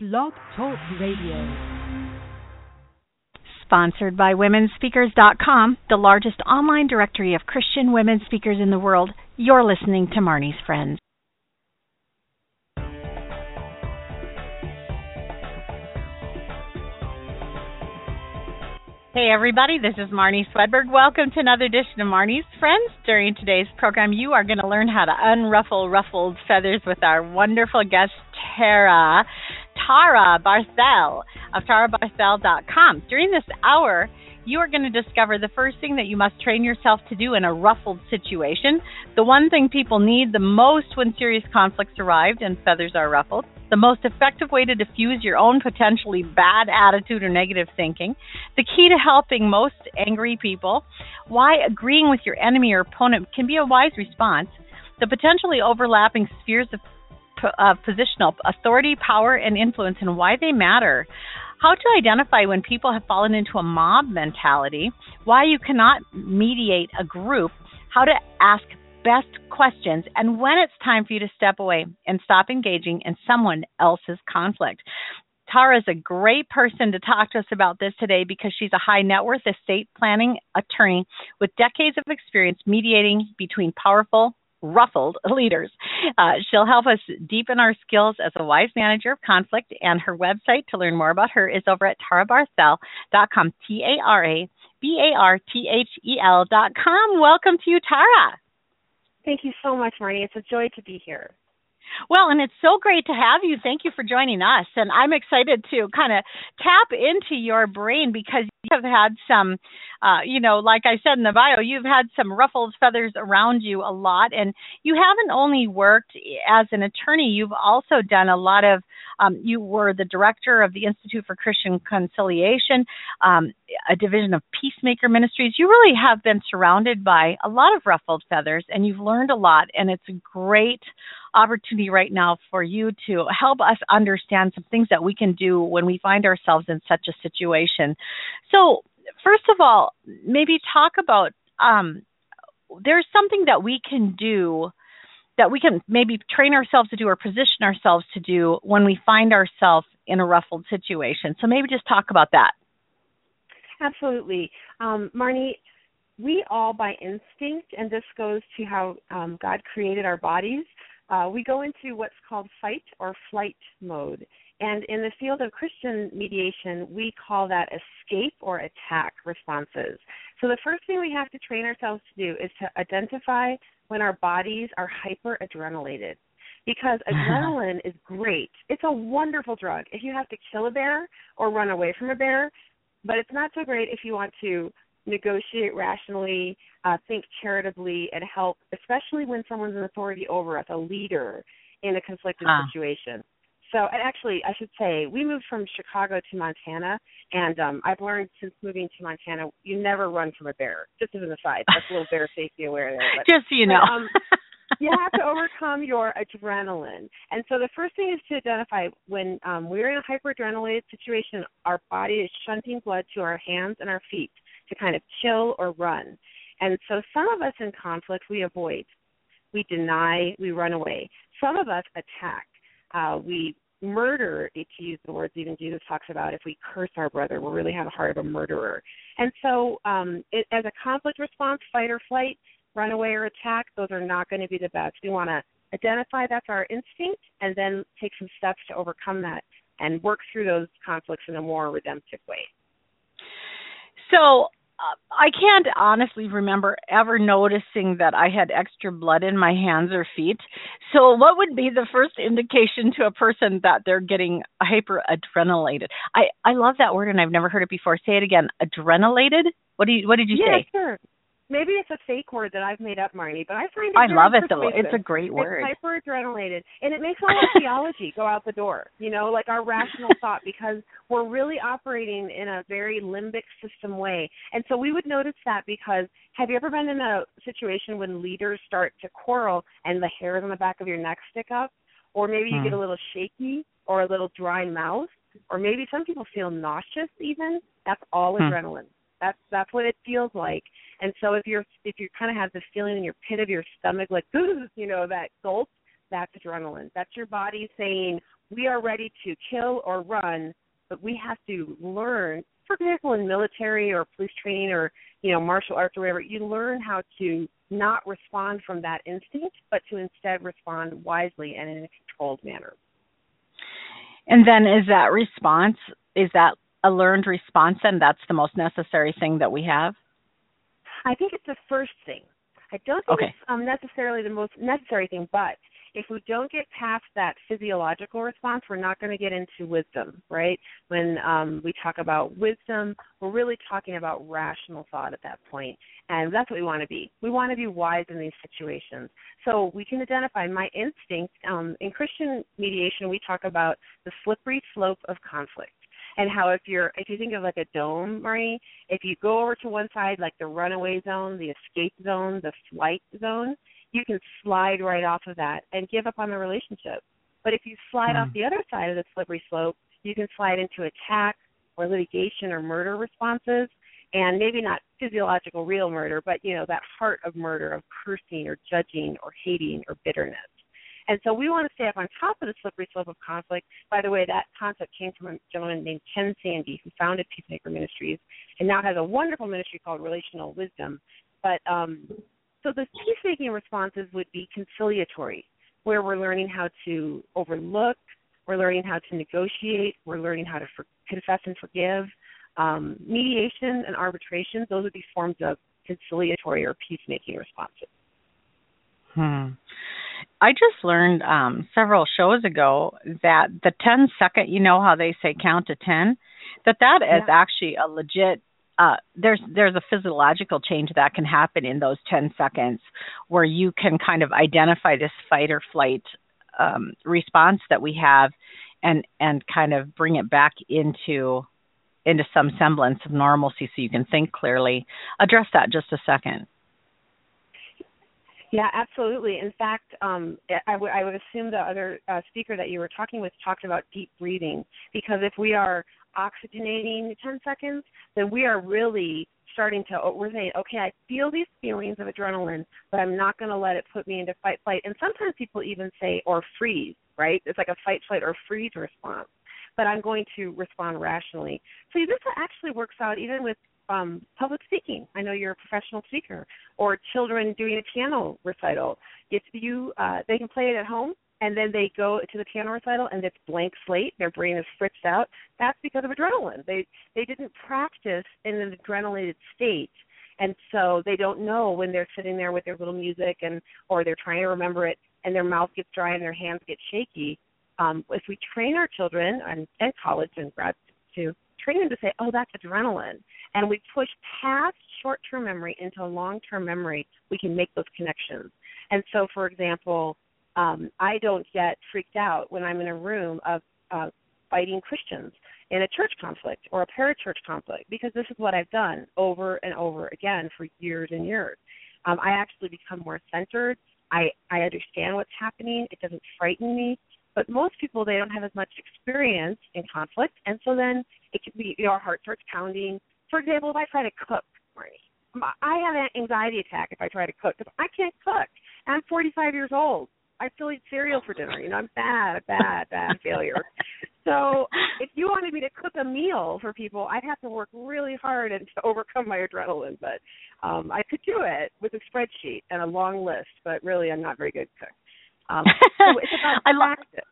Blog Talk Radio. Sponsored by WomenSpeakers.com, the largest online directory of Christian women speakers in the world. You're listening to Marnie's Friends. Hey everybody, this is Marnie Swedberg. Welcome to another edition of Marnie's Friends. During today's program, you are going to learn how to unruffle ruffled feathers with our wonderful guest, Tara. Tara Barthel of tarabarthel.com. During this hour, you are going to discover the first thing that you must train yourself to do in a ruffled situation, the one thing people need the most when serious conflicts arrive and feathers are ruffled, the most effective way to diffuse your own potentially bad attitude or negative thinking, the key to helping most angry people, why agreeing with your enemy or opponent can be a wise response, the potentially overlapping spheres of uh, positional authority, power, and influence and why they matter. How to identify when people have fallen into a mob mentality, why you cannot mediate a group, how to ask best questions, and when it's time for you to step away and stop engaging in someone else's conflict. Tara is a great person to talk to us about this today because she's a high net worth estate planning attorney with decades of experience mediating between powerful ruffled leaders. Uh, she'll help us deepen our skills as a wise manager of conflict, and her website to learn more about her is over at tarabarthel.com. T A R A B A R T H E L.com. Welcome to you, Tara. Thank you so much, Marnie. It's a joy to be here. Well, and it's so great to have you. Thank you for joining us. And I'm excited to kind of tap into your brain because you have had some, uh, you know, like I said in the bio, you've had some ruffled feathers around you a lot. And you haven't only worked as an attorney, you've also done a lot of, um, you were the director of the Institute for Christian Conciliation, um, a division of Peacemaker Ministries. You really have been surrounded by a lot of ruffled feathers and you've learned a lot. And it's great opportunity right now for you to help us understand some things that we can do when we find ourselves in such a situation. So, first of all, maybe talk about um, there's something that we can do that we can maybe train ourselves to do or position ourselves to do when we find ourselves in a ruffled situation. So maybe just talk about that. Absolutely. Um, Marnie, we all by instinct, and this goes to how um, God created our bodies, uh, we go into what's called fight or flight mode. And in the field of Christian mediation, we call that escape or attack responses. So the first thing we have to train ourselves to do is to identify when our bodies are hyperadrenalated. Because adrenaline is great. It's a wonderful drug if you have to kill a bear or run away from a bear, but it's not so great if you want to negotiate rationally, uh, think charitably, and help, especially when someone's an authority over us, a leader in a conflicted ah. situation. So, and actually, I should say, we moved from Chicago to Montana, and um, I've learned since moving to Montana, you never run from a bear. Just as an aside, that's a little bear safety aware there. But, Just so you know. But, um, you have to overcome your adrenaline. And so the first thing is to identify when um, we're in a hyperadrenalated situation, our body is shunting blood to our hands and our feet to kind of chill or run. And so some of us in conflict, we avoid, we deny, we run away. Some of us attack. Uh, we murder, to use the words even Jesus talks about, if we curse our brother, we really have a heart of a murderer. And so, um, it, as a conflict response, fight or flight, run away or attack, those are not going to be the best. We want to identify that's our instinct and then take some steps to overcome that and work through those conflicts in a more redemptive way. So, I can't honestly remember ever noticing that I had extra blood in my hands or feet. So, what would be the first indication to a person that they're getting hyperadrenalated? I I love that word and I've never heard it before. Say it again. Adrenalated. What do you What did you yeah, say? Sure maybe it's a fake word that I've made up, Marnie, but I find it. I love it though. It's a great word. It's hyperadrenalated, and it makes all our theology go out the door. You know, like our rational thought, because we're really operating in a very limbic system way. And so we would notice that because have you ever been in a situation when leaders start to quarrel and the hairs on the back of your neck stick up, or maybe you hmm. get a little shaky or a little dry mouth, or maybe some people feel nauseous even. That's all hmm. adrenaline. That's that's what it feels like. And so if you're if you kind of have this feeling in your pit of your stomach, like you know that gulp, that's adrenaline. That's your body saying we are ready to kill or run, but we have to learn. For example, in military or police training or you know martial arts or whatever, you learn how to not respond from that instinct, but to instead respond wisely and in a controlled manner. And then is that response is that a learned response and that's the most necessary thing that we have? I think it's the first thing. I don't think okay. it's um, necessarily the most necessary thing, but if we don't get past that physiological response, we're not going to get into wisdom, right? When um, we talk about wisdom, we're really talking about rational thought at that point, and that's what we want to be. We want to be wise in these situations. So we can identify my instinct. Um, in Christian mediation, we talk about the slippery slope of conflict and how if you're if you think of like a dome, Marnie, if you go over to one side like the runaway zone, the escape zone, the flight zone, you can slide right off of that and give up on the relationship. But if you slide mm. off the other side of the slippery slope, you can slide into attack or litigation or murder responses and maybe not physiological real murder, but you know, that heart of murder of cursing or judging or hating or bitterness. And so we want to stay up on top of the slippery slope of conflict. By the way, that concept came from a gentleman named Ken Sande, who founded Peacemaker Ministries and now has a wonderful ministry called Relational Wisdom. But um, so the peacemaking responses would be conciliatory, where we're learning how to overlook, we're learning how to negotiate, we're learning how to for- confess and forgive. Um, mediation and arbitration, those would be forms of conciliatory or peacemaking responses. Hmm. I just learned um, several shows ago that the 10 second, you know how they say count to 10, that that yeah. is actually a legit uh, there's there's a physiological change that can happen in those 10 seconds where you can kind of identify this fight or flight um, response that we have and and kind of bring it back into into some semblance of normalcy so you can think clearly. Address that just a second yeah, absolutely. In fact, um, I, w- I would assume the other uh, speaker that you were talking with talked about deep breathing because if we are oxygenating 10 seconds, then we are really starting to, oh, we're saying, okay, I feel these feelings of adrenaline, but I'm not going to let it put me into fight, flight. And sometimes people even say, or freeze, right? It's like a fight, flight, or freeze response. But I'm going to respond rationally. So this actually works out even with um, public speaking. I know you're a professional speaker, or children doing a piano recital. If you, uh, they can play it at home, and then they go to the piano recital, and it's blank slate. Their brain is fritzed out. That's because of adrenaline. They they didn't practice in an adrenalated state, and so they don't know when they're sitting there with their little music, and or they're trying to remember it, and their mouth gets dry and their hands get shaky. Um, if we train our children and, and college and grad to train them to say, "Oh, that's adrenaline," and we push past short-term memory into long-term memory, we can make those connections. And so, for example, um, I don't get freaked out when I'm in a room of uh, fighting Christians in a church conflict or a parachurch conflict because this is what I've done over and over again for years and years. Um, I actually become more centered. I, I understand what's happening. It doesn't frighten me. But most people they don't have as much experience in conflict, and so then it could be you know our heart starts pounding. For example, if I try to cook, Marnie, I have an anxiety attack if I try to cook because I can't cook. I'm 45 years old. I still eat cereal for dinner. You know, I'm bad, bad, bad failure. So if you wanted me to cook a meal for people, I'd have to work really hard and to overcome my adrenaline. But um, I could do it with a spreadsheet and a long list. But really, I'm not very good cook. Um, so it's about I practice.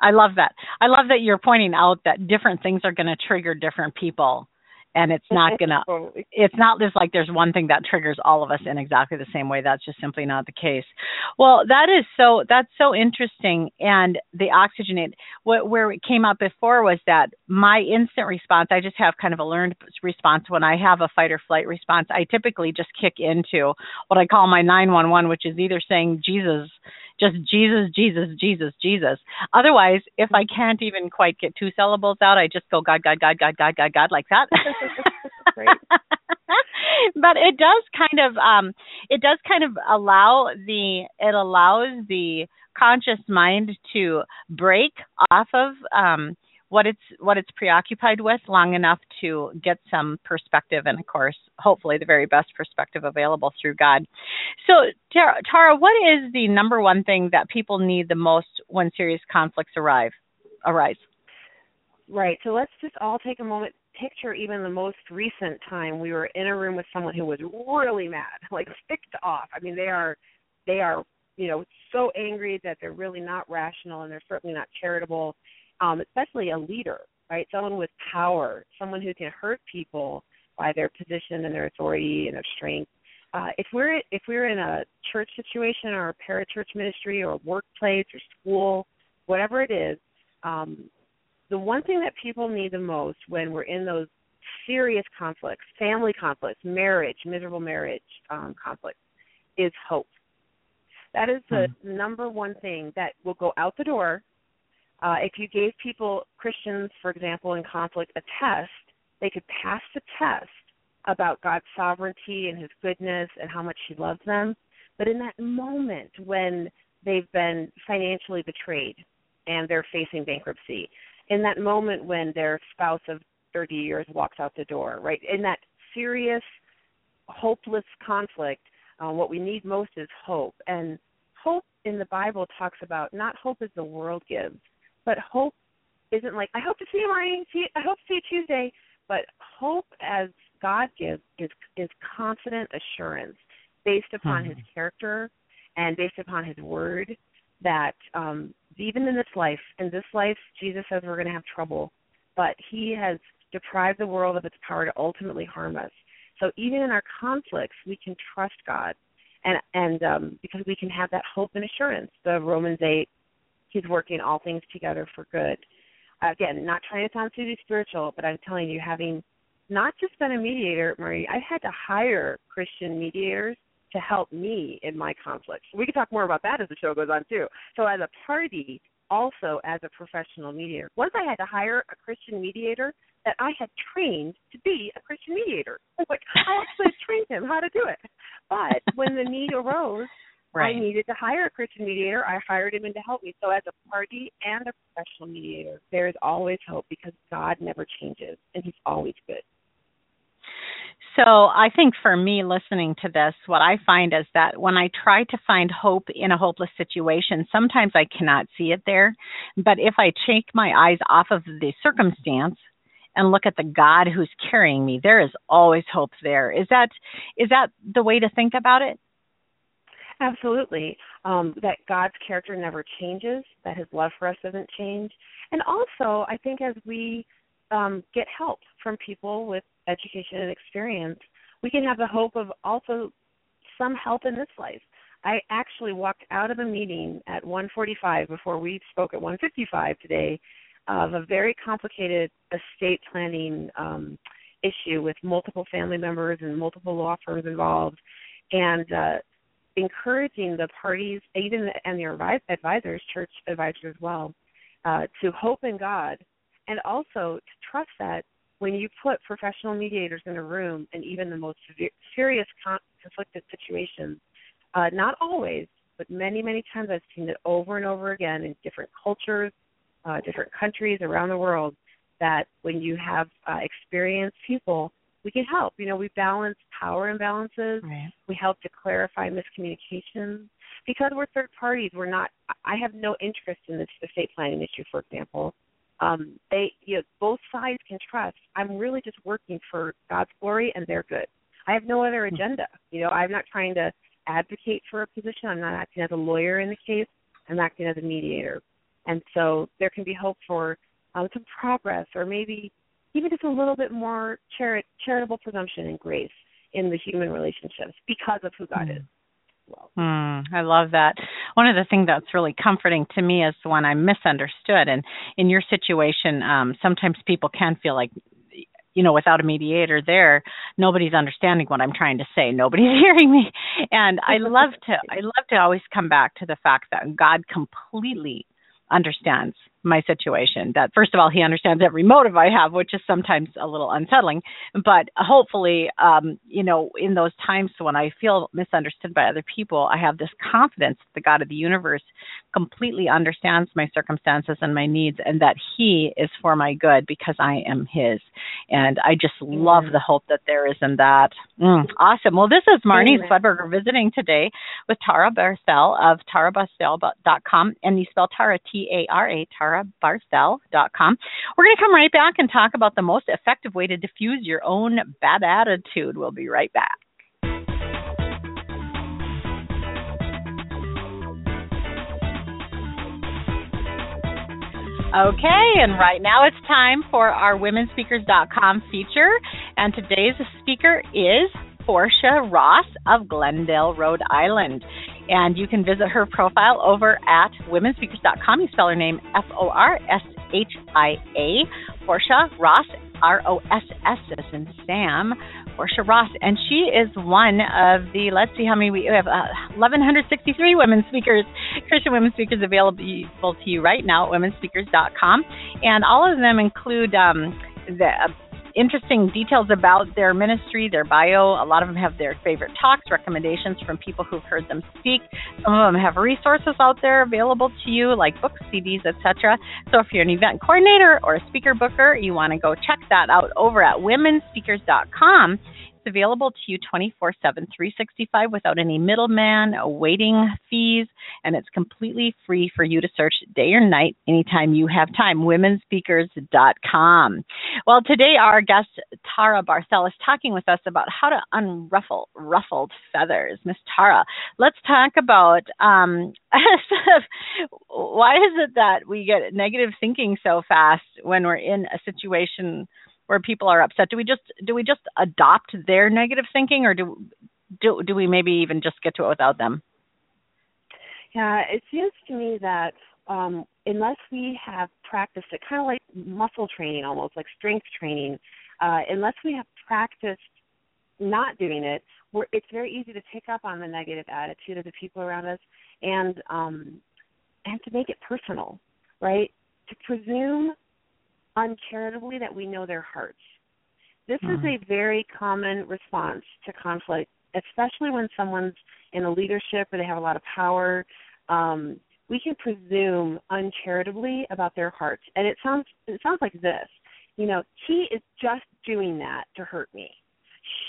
I love that. I love that you're pointing out that different things are going to trigger different people and it's not going to it's not just like there's one thing that triggers all of us in exactly the same way. That's just simply not the case. Well that is so that's so interesting and the oxygenate what where it came up before was that my instant response i just have kind of a learned response. When i have a fight or flight response i typically just kick into what i call my 911 which is either saying jesus just Jesus, Jesus, Jesus, Jesus. Otherwise, if I can't even quite get two syllables out, I just go God, God, God, God, God, God, God like that. but it does kind of um it does kind of allow the it allows the conscious mind to break off of um what it's what it's preoccupied with long enough to get some perspective and of course hopefully the very best perspective available through god so tara, tara what is the number one thing that people need the most when serious conflicts arrive arise. Right. So let's just all take a moment. Picture even the most recent time we were in a room with someone who was really mad, like ticked off. I mean, they are, they are, you know, so angry that they're really not rational and they're certainly not charitable. Um, especially a leader, right? Someone with power, someone who can hurt people by their position and their authority and their strength. Uh, if we're if we're in a church situation or a parachurch ministry or workplace or school, whatever it is, um, the one thing that people need the most when we're in those serious conflicts, family conflicts, marriage, miserable marriage um, conflicts, is hope. That is the mm-hmm. number one thing that will go out the door. Uh, if you gave people, Christians, for example, in conflict, a test, they could pass the test about God's sovereignty and His goodness and how much He loves them. But in that moment when they've been financially betrayed and they're facing bankruptcy, in that moment when their spouse of 30 years walks out the door, right? In that serious, hopeless conflict, uh, what we need most is hope. And hope in the Bible talks about not hope as the world gives, but hope isn't like I hope to see you see I hope to see you Tuesday, but hope as God gives is is confident assurance based upon mm-hmm. His character and based upon His word that um, even in this life, in this life, Jesus says we're going to have trouble, but He has deprived the world of its power to ultimately harm us. So even in our conflicts, we can trust God, and and um, because we can have that hope and assurance. The Romans eight, He's working all things together for good. Again, not trying to sound too spiritual, but I'm telling you, having not just been a mediator, Marnie, I've had to hire Christian mediators to help me in my conflicts. We can talk more about that as the show goes on too. So as a party, also as a professional mediator. Once I had to hire a Christian mediator that I had trained to be a Christian mediator. Like I actually trained him how to do it. But when the need arose, right. I needed to hire a Christian mediator. I hired him in to help me. So as a party and a professional mediator, there is always hope because God never changes and He's always good. So I think for me listening to this, what I find is that when I try to find hope in a hopeless situation, sometimes I cannot see it there. But if I take my eyes off of the circumstance and look at the God who's carrying me, there is always hope there. Is that is that the way to think about it? Absolutely. Um, that God's character never changes, that his love for us doesn't change. And also, I think as we um, get help from people with education and experience, we can have the hope of also some help in this life. I actually walked out of a meeting at 1:45 before we spoke at 1:55 today of a very complicated estate planning um, issue with multiple family members and multiple law firms involved, and uh, encouraging the parties, even and their advisors, church advisors as well, uh, to hope in God and also to trust that when you put professional mediators in a room and even the most serious conflicted situations, uh, not always, but many, many times I've seen it over and over again in different cultures, uh, different countries around the world, that when you have uh, experienced people, we can help. You know, we balance power imbalances. Right. We help to clarify miscommunications. Because we're third parties, we're not. I have no interest in this estate planning issue, for example um, they you know, both sides can trust I'm really just working for God's glory and their good. I have no other hmm. agenda. You know, I'm not trying to advocate for a position. I'm not acting as a lawyer in the case. I'm acting as a mediator. And so there can be hope for um, some progress or maybe even just a little bit more chari- charitable presumption and grace in the human relationships because of who God mm. is well. Mm, I love that. One of the things that's really comforting to me is when I'm misunderstood. And in your situation, um, sometimes people can feel like, you know, without a mediator there, nobody's understanding what I'm trying to say. Nobody's hearing me. And I love to, I love to always come back to the fact that God completely understands my situation. That first of all, he understands every motive I have, which is sometimes a little unsettling. But hopefully, um, you know, in those times when I feel misunderstood by other people, I have this confidence that the God of the universe completely understands my circumstances and my needs, and that He is for my good because I am His. And I just love the hope that there is in that. Mm, awesome. Well, this is Marnie Swedberger visiting today with Tara Barthel of tarabarthel.com, and you spell Tara T A R A Tara tarabarthel.com. We're going to come right back and talk about the most effective way to diffuse your own bad attitude. We'll be right back. Okay, and right now it's time for our womenspeakers.com feature. And today's speaker is Portia Ross of Glendale, Rhode Island. And you can visit her profile over at womenspeakers.com. You spell her name F O R S H I A. Portia Ross, R O S S in Sam. Portia Ross. And she is one of the, let's see how many we have, uh, 1,163 women speakers, Christian women speakers available to you right now at womenspeakers.com. And all of them include um, the interesting details about their ministry, their bio. A lot of them have their favorite talks, recommendations from people who've heard them speak. Some of them have resources out there available to you, like books, CDs, etc. So if you're an event coordinator or a speaker booker, you want to go check that out over at womenspeakers.com available to you 24 7, 365 without any middleman, waiting fees, and it's completely free for you to search day or night anytime you have time. Womenspeakers.com. Well, today our guest, Tara Barthel is talking with us about how to unruffle ruffled feathers. Miss Tara, let's talk about um, why is it that we get negative thinking so fast when we're in a situation where people are upset. Do we just do we just adopt their negative thinking or do do do we maybe even just get to it without them? Yeah it seems to me that um unless we have practiced it kind of like muscle training almost like strength training uh unless we have practiced not doing it we're, it's very easy to pick up on the negative attitude of the people around us and um and to make it personal right? To presume uncharitably that we know their hearts. This mm-hmm. is a very common response to conflict, especially when someone's in a leadership or they have a lot of power. Um, we can presume uncharitably about their hearts, and it sounds it sounds like this. You know, he is just doing that to hurt me.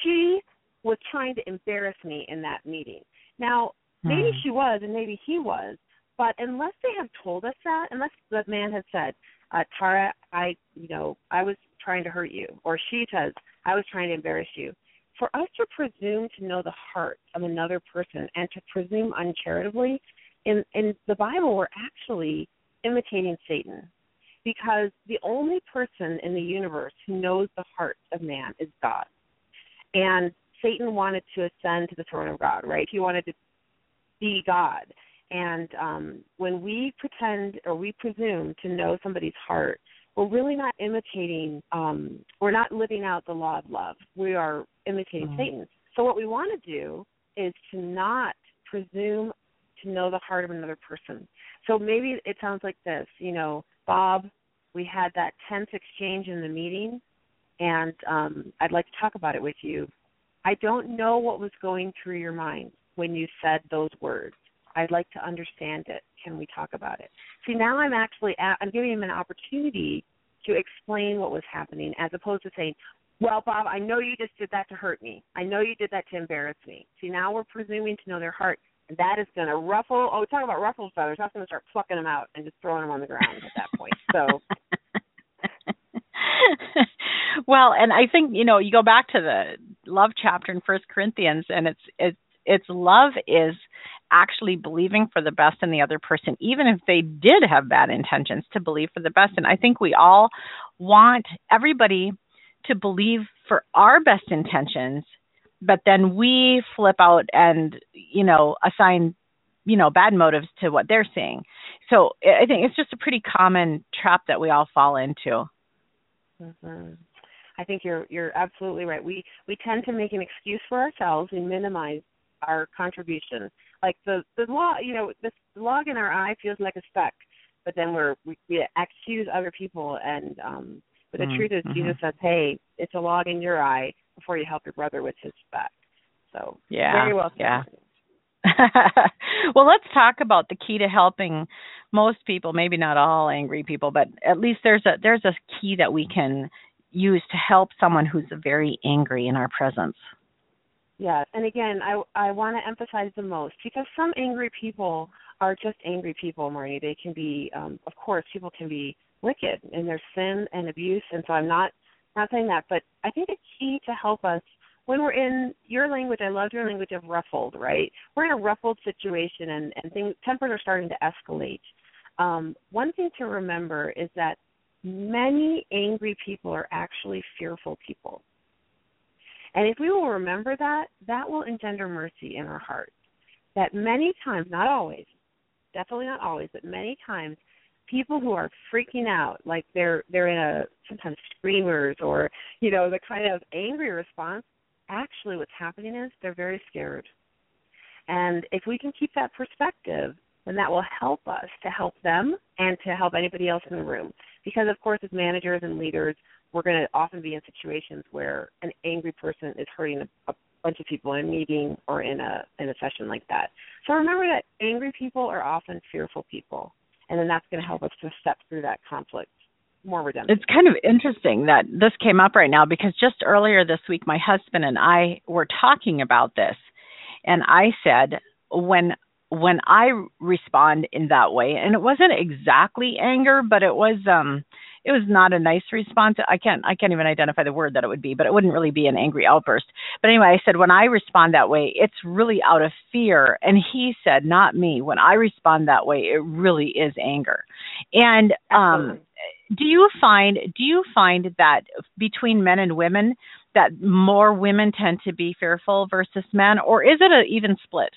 She was trying to embarrass me in that meeting. Now, maybe mm-hmm. she was, and maybe he was, but unless they have told us that, unless the man has said, uh, Tara, I, you know, I was trying to hurt you, or she says, I was trying to embarrass you. For us to presume to know the heart of another person and to presume uncharitably, in in the Bible, we're actually imitating Satan, because the only person in the universe who knows the heart of man is God, and Satan wanted to ascend to the throne of God, right? He wanted to be God. And um, when we pretend or we presume to know somebody's heart, we're really not imitating, um, we're not living out the law of love. We are imitating mm-hmm. Satan. So, what we want to do is to not presume to know the heart of another person. So, maybe it sounds like this you know, Bob, we had that tense exchange in the meeting, and um, I'd like to talk about it with you. I don't know what was going through your mind when you said those words. I'd like to understand it. Can we talk about it? See, now I'm actually at, I'm giving him an opportunity to explain what was happening, as opposed to saying, "Well, Bob, I know you just did that to hurt me. I know you did that to embarrass me." See, now we're presuming to know their heart, and that is going to ruffle. Oh, talk about ruffled feathers. I'm going to start plucking them out and just throwing them on the ground at that point. So. well, and I think you know you go back to the love chapter in First Corinthians, and it's it's it's love is actually believing for the best in the other person, even if they did have bad intentions, to believe for the best. And I think we all want everybody to believe for our best intentions, but then we flip out and, you know, assign, you know, bad motives to what they're seeing. So I think it's just a pretty common trap that we all fall into. Mm-hmm. I think you're you're absolutely right. We we tend to make an excuse for ourselves and minimize our contribution. Like the the law, you know, this log in our eye feels like a speck, but then we're we, we accuse other people, and um, but the mm-hmm. truth is, mm-hmm. Jesus says, "Hey, it's a log in your eye before you help your brother with his speck." So yeah, very well said. Yeah. well, let's talk about the key to helping most people, maybe not all angry people, but at least there's a there's a key that we can use to help someone who's very angry in our presence. Yes, and again, I I want to emphasize the most because some angry people are just angry people, Marnie. They can be, um, of course, people can be wicked in their sin and abuse, and so I'm not not saying that, but I think the key to help us when we're in your language, I love your language of ruffled, right? We're in a ruffled situation and, and things tempers are starting to escalate. Um, one thing to remember is that many angry people are actually fearful people. And if we will remember that, that will engender mercy in our hearts. That many times, not always, definitely not always, but many times, people who are freaking out, like they're they're in a sometimes screamers or you know the kind of angry response, actually what's happening is they're very scared. And if we can keep that perspective, then that will help us to help them and to help anybody else in the room. Because of course, as managers and leaders, we're going to often be in situations where an angry person is hurting a, a bunch of people in a meeting or in a in a session like that. So remember that angry people are often fearful people, and then that's going to help us to step through that conflict more redemptive. It's kind of interesting that this came up right now because just earlier this week, my husband and I were talking about this, and I said when when I respond in that way, and it wasn't exactly anger, but it was um it was not a nice response. I can't I can't even identify the word that it would be, but it wouldn't really be an angry outburst. But anyway, I said when I respond that way, it's really out of fear. And he said, not me. When I respond that way, it really is anger. And um do you find do you find that between men and women that more women tend to be fearful versus men or is it an even split?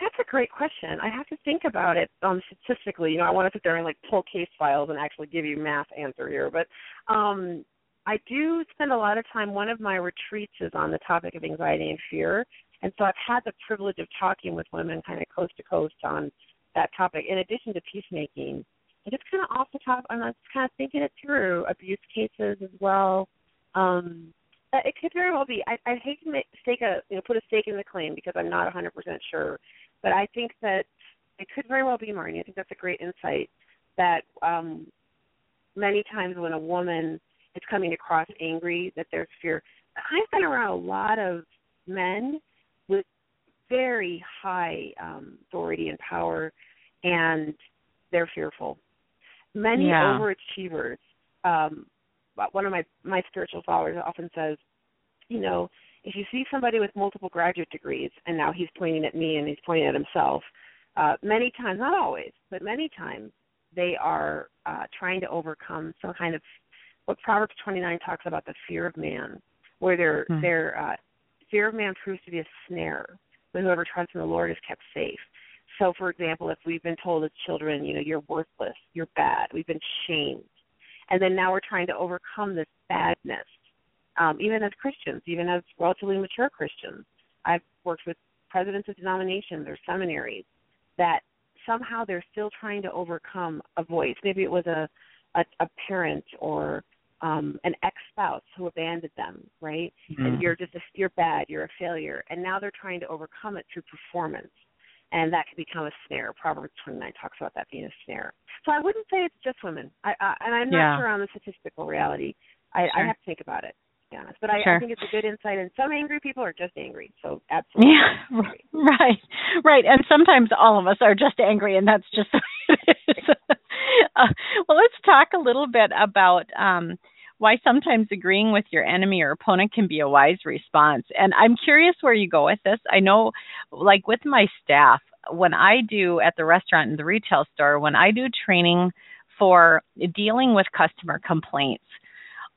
That's a great question. I have to think about it um, statistically. You know, I want to sit there and like pull case files and actually give you math answer here, but um, I do spend a lot of time. One of my retreats is on the topic of anxiety and fear, and so I've had the privilege of talking with women kind of coast to coast on that topic. In addition to peacemaking, I just kind of off the top, I'm just kind of thinking it through. Abuse cases as well. Um, it could very well be. I, I hate to make, stake a you know put a stake in the claim because I'm not 100% sure but I think that it could very well be Marnie. I think that's a great insight that um, many times when a woman is coming across angry, that there's fear. I've been around a lot of men with very high um, authority and power, and they're fearful. Many yeah. overachievers. Um, one of my my spiritual followers often says, you know, if you see somebody with multiple graduate degrees, and now he's pointing at me and he's pointing at himself, uh, many times, not always, but many times, they are uh, trying to overcome some kind of what Proverbs 29 talks about the fear of man, where their mm. their uh, fear of man proves to be a snare, but whoever trusts in the Lord is kept safe. So, for example, if we've been told as children, you know, you're worthless, you're bad, we've been shamed, and then now we're trying to overcome this badness um, even as Christians, even as relatively mature Christians. I've worked with presidents of denominations or seminaries that somehow they're still trying to overcome a voice. Maybe it was a a, a parent or um, an ex-spouse who abandoned them, right? Mm-hmm. And you're just a, you're bad, you're a failure, and now they're trying to overcome it through performance, and that can become a snare. Proverbs 29 talks about that being a snare. So I wouldn't say it's just women, I, I, and I'm not yeah. sure on the statistical reality. I, sure. I have to think about it be honest. But I, sure. I think it's a good insight. And some angry people are just angry. So absolutely. Yeah. Right. Right. And sometimes all of us are just angry, and that's just it is. uh, well, let's talk a little bit about. Um, why sometimes agreeing with your enemy or opponent can be a wise response. And I'm curious where you go with this. I know, like with my staff, when I do at the restaurant and the retail store, when I do training for dealing with customer complaints,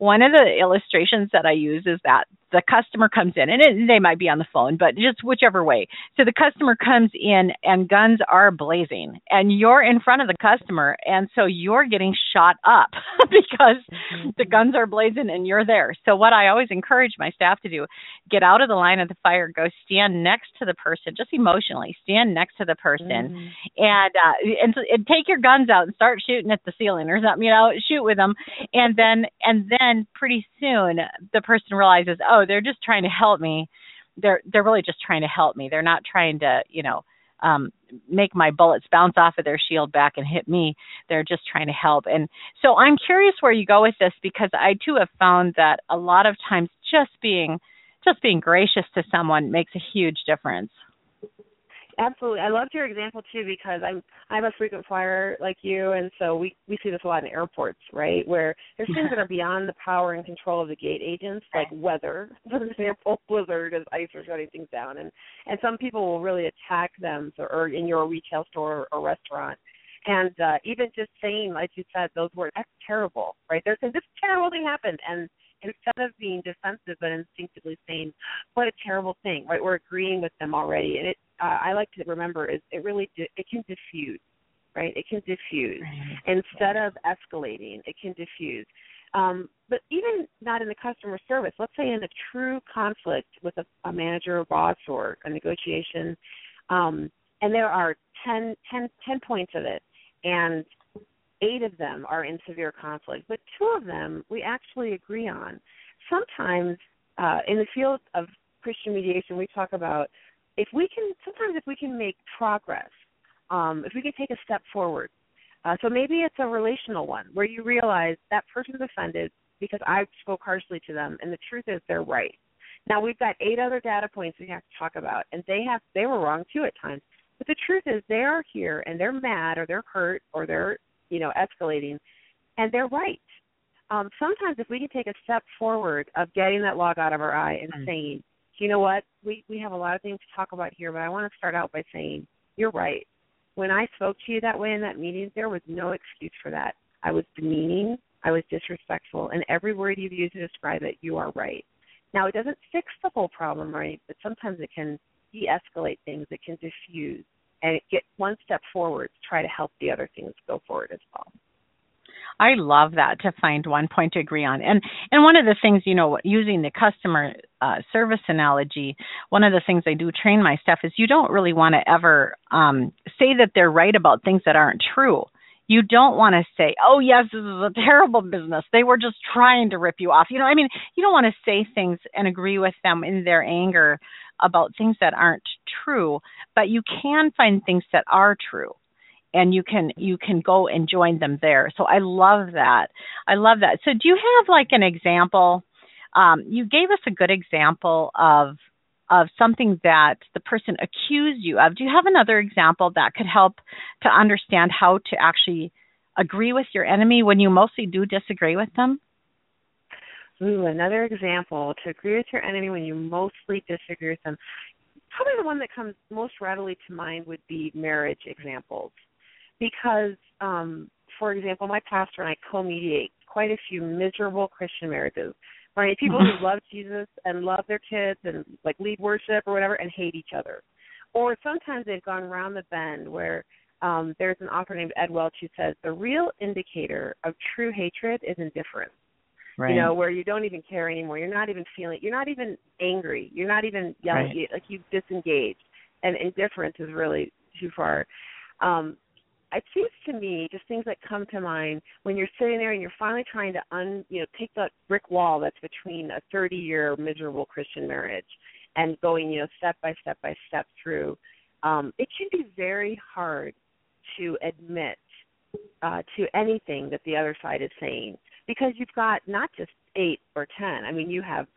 one of the illustrations that I use is that the customer comes in and it, they might be on the phone, but just whichever way. So the customer comes in and guns are blazing and you're in front of the customer. And so you're getting shot up because mm-hmm. the guns are blazing and you're there. So what I always encourage my staff to do, get out of the line of the fire, go stand next to the person, just emotionally stand next to the person mm-hmm. and, uh, and, and take your guns out and start shooting at the ceiling or something, you know, shoot with them. And then, and then pretty soon the person realizes, oh, they're just trying to help me. They're they're really just trying to help me. They're not trying to you know um make my bullets bounce off of their shield back and hit me. They're just trying to help. And so i'm curious where you go with this because i too have found that a lot of times just being just being gracious to someone makes a huge difference absolutely. I loved your example too because I'm I'm a frequent flyer like you, and so we we see this a lot in airports, right? Where there's things that are beyond the power and control of the gate agents, like weather, for example, blizzard as ice or shutting things down, and and some people will really attack them, so, or in your retail store or restaurant. And uh, even just saying, like you said, those words, that's terrible, right? They're saying this terrible thing happened, and instead of being defensive but instinctively saying, "What a terrible thing," right? We're agreeing with them already, and it. Uh, I like to remember is it really di- it can diffuse, right? It can diffuse Right. instead of escalating. It can diffuse. Um, but even not in the customer service, let's say in a true conflict with a, a manager or boss or a negotiation, um, and there are 10, 10, 10 points of it, and eight of them are in severe conflict, but two of them we actually agree on. Sometimes uh, in the field of Christian mediation, we talk about if we can, sometimes if we can make progress, um, if we can take a step forward. Uh, so maybe it's a relational one where you realize that person's offended because I spoke harshly to them, and the truth is they're right. Now we've got eight other data points we have to talk about, and they have they were wrong too at times. But the truth is they are here and they're mad or they're hurt or they're you know escalating, and they're right. Um, sometimes if we can take a step forward of getting that log out of our eye and Mm. saying, you know what, we we have a lot of things to talk about here, but I want to start out by saying you're right. When I spoke to you that way in that meeting, there was no excuse for that. I was demeaning, I was disrespectful, and every word you've used to describe it, you are right. Now, it doesn't fix the whole problem, right? But sometimes it can de escalate things, it can diffuse, and get one step forward to try to help the other things go forward as well. I love that to find one point to agree on. And and one of the things, you know, using the customer uh, service analogy, one of the things I do train my staff is you don't really want to ever um, say that they're right about things that aren't true. You don't want to say, "Oh yes, this is a terrible business. They were just trying to rip you off." You know, I mean, you don't want to say things and agree with them in their anger about things that aren't true, but you can find things that are true and you can you can go and join them there. So I love that. I love that. So do you have like an example? Um, you gave us a good example of of something that the person accused you of. Do you have another example that could help to understand how to actually agree with your enemy when you mostly do disagree with them? Ooh, another example to agree with your enemy when you mostly disagree with them. Probably the one that comes most readily to mind would be marriage examples. Because, um, for example, my pastor and I co mediate quite a few miserable Christian marriages. Right? People who love Jesus and love their kids and like lead worship or whatever and hate each other. Or sometimes they've gone around the bend where um, there's an author named Ed Welch who says the real indicator of true hatred is indifference you know, where you don't even care anymore. You're not even feeling. You're not even angry. You're not even yelling. Right. You, like you disengaged, and indifference is really too far. Um, it seems to me just things that come to mind when you're sitting there and you're finally trying to un, you know, take that brick wall that's between a 30-year miserable Christian marriage and going, you know, step by step by step through. Um, it can be very hard to admit uh, to anything that the other side is saying because you've got not just eight or ten. I mean, you have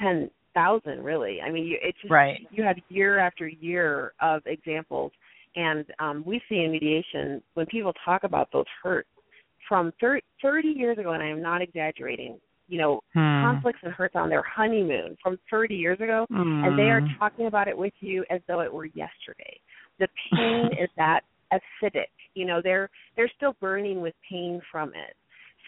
ten thousand really. I mean, you, it's just, Right. you have year after year of examples, and um, we see in mediation when people talk about those hurts from 30, 30 years ago, and I am not exaggerating. You know, Hmm. conflicts and hurts on their honeymoon from 30 years ago, and they are Mm. talking about it with you as though it were yesterday. The pain is that acidic. You know, they're they're still burning with pain from it.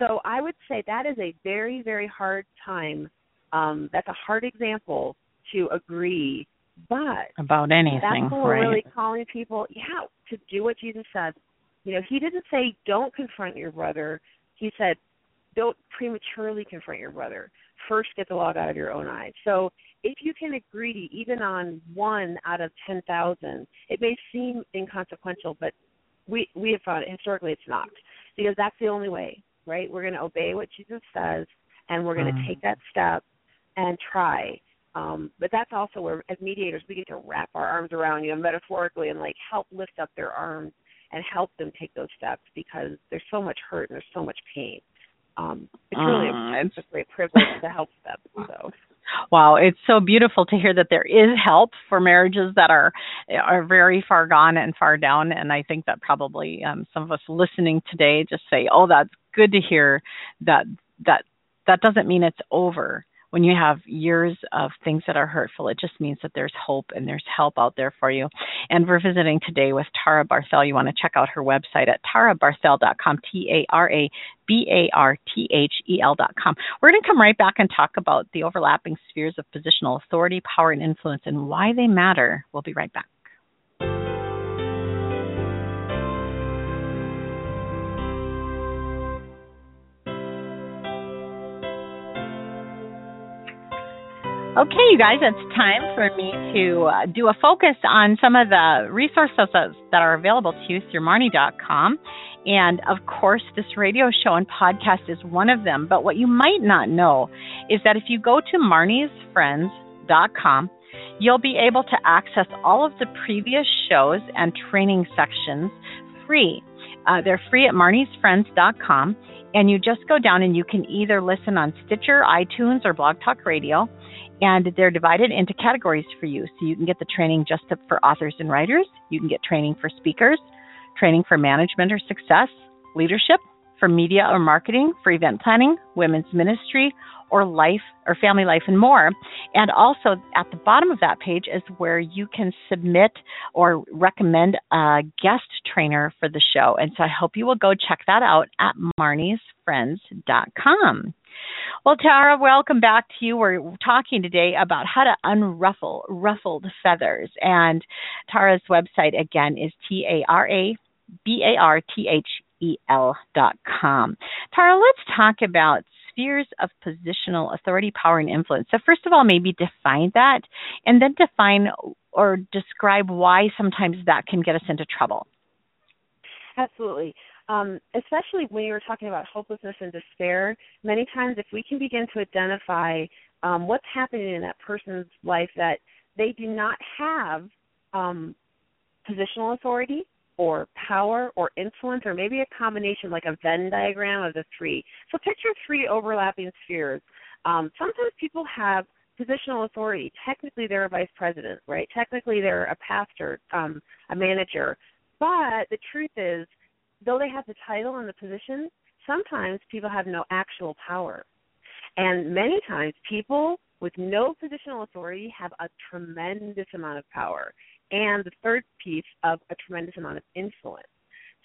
So I would say that is a very very hard time. Um, that's a hard example to agree, but about anything, that's right? we're really calling people, yeah, to do what Jesus says. You know, he didn't say don't confront your brother. He said don't prematurely confront your brother. First, get the log out of your own eye. So, if you can agree even on one out of ten thousand, it may seem inconsequential, but we we have found it historically it's not because that's the only way, right? We're going to obey what Jesus says, and we're going to Mm. take that step and try. Um, but that's also where, as mediators, we get to wrap our arms around you metaphorically and like help lift up their arms and help them take those steps because there's so much hurt and there's so much pain. Um, it's really Mm, a, it's- it's a great privilege to help them. So Wow, it's so beautiful to hear that there is help for marriages that are are very far gone and far down. And I think that probably um, some of us listening today just say, "Oh, that's good to hear that that that doesn't mean it's over." when you have years of things that are hurtful, it just means that there's hope and there's help out there for you. And we're visiting today with Tara Barthel. You want to check out her website at tarabarthel.com, T A R A B A R T H E L.com. We're going to come right back and talk about the overlapping spheres of positional authority, power, and influence and why they matter. We'll be right back. Okay, you guys, it's time for me to uh, do a focus on some of the resources that are available to you through Marnie.com. And of course, this radio show and podcast is one of them. But what you might not know is that if you go to MarniesFriends.com, you'll be able to access all of the previous shows and training sections free. Uh, they're free at MarniesFriends.com. And you just go down and you can either listen on Stitcher, iTunes, or Blog Talk Radio and they're divided into categories for you. So you can get the training just for authors and writers, you can get training for speakers, training for management or success, leadership, for media or marketing, for event planning, women's ministry, or life or family life and more. And also at the bottom of that page is where you can submit or recommend a guest trainer for the show. And so I hope you will go check that out at marniesfriends.com. Well, Tara, welcome back to you. We're talking today about how to unruffle ruffled feathers. And Tara's website, again, is T A R A B A R T H E L dot com. Tara, let's talk about spheres of positional authority, power, and influence. So, first of all, maybe define that and then define or describe why sometimes that can get us into trouble. Absolutely um, especially when you were talking about hopelessness and despair, many times if we can begin to identify um, what's happening in that person's life that they do not have um, positional authority or power or influence or maybe a combination like a Venn diagram of the three. So picture three overlapping spheres. Um, sometimes people have positional authority. Technically, they're a vice president, right? Technically, they're a pastor, um, a manager. But the truth is, though they have the title and the position, sometimes people have no actual power. And many times people with no positional authority have a tremendous amount of power. And the third piece of a tremendous amount of influence.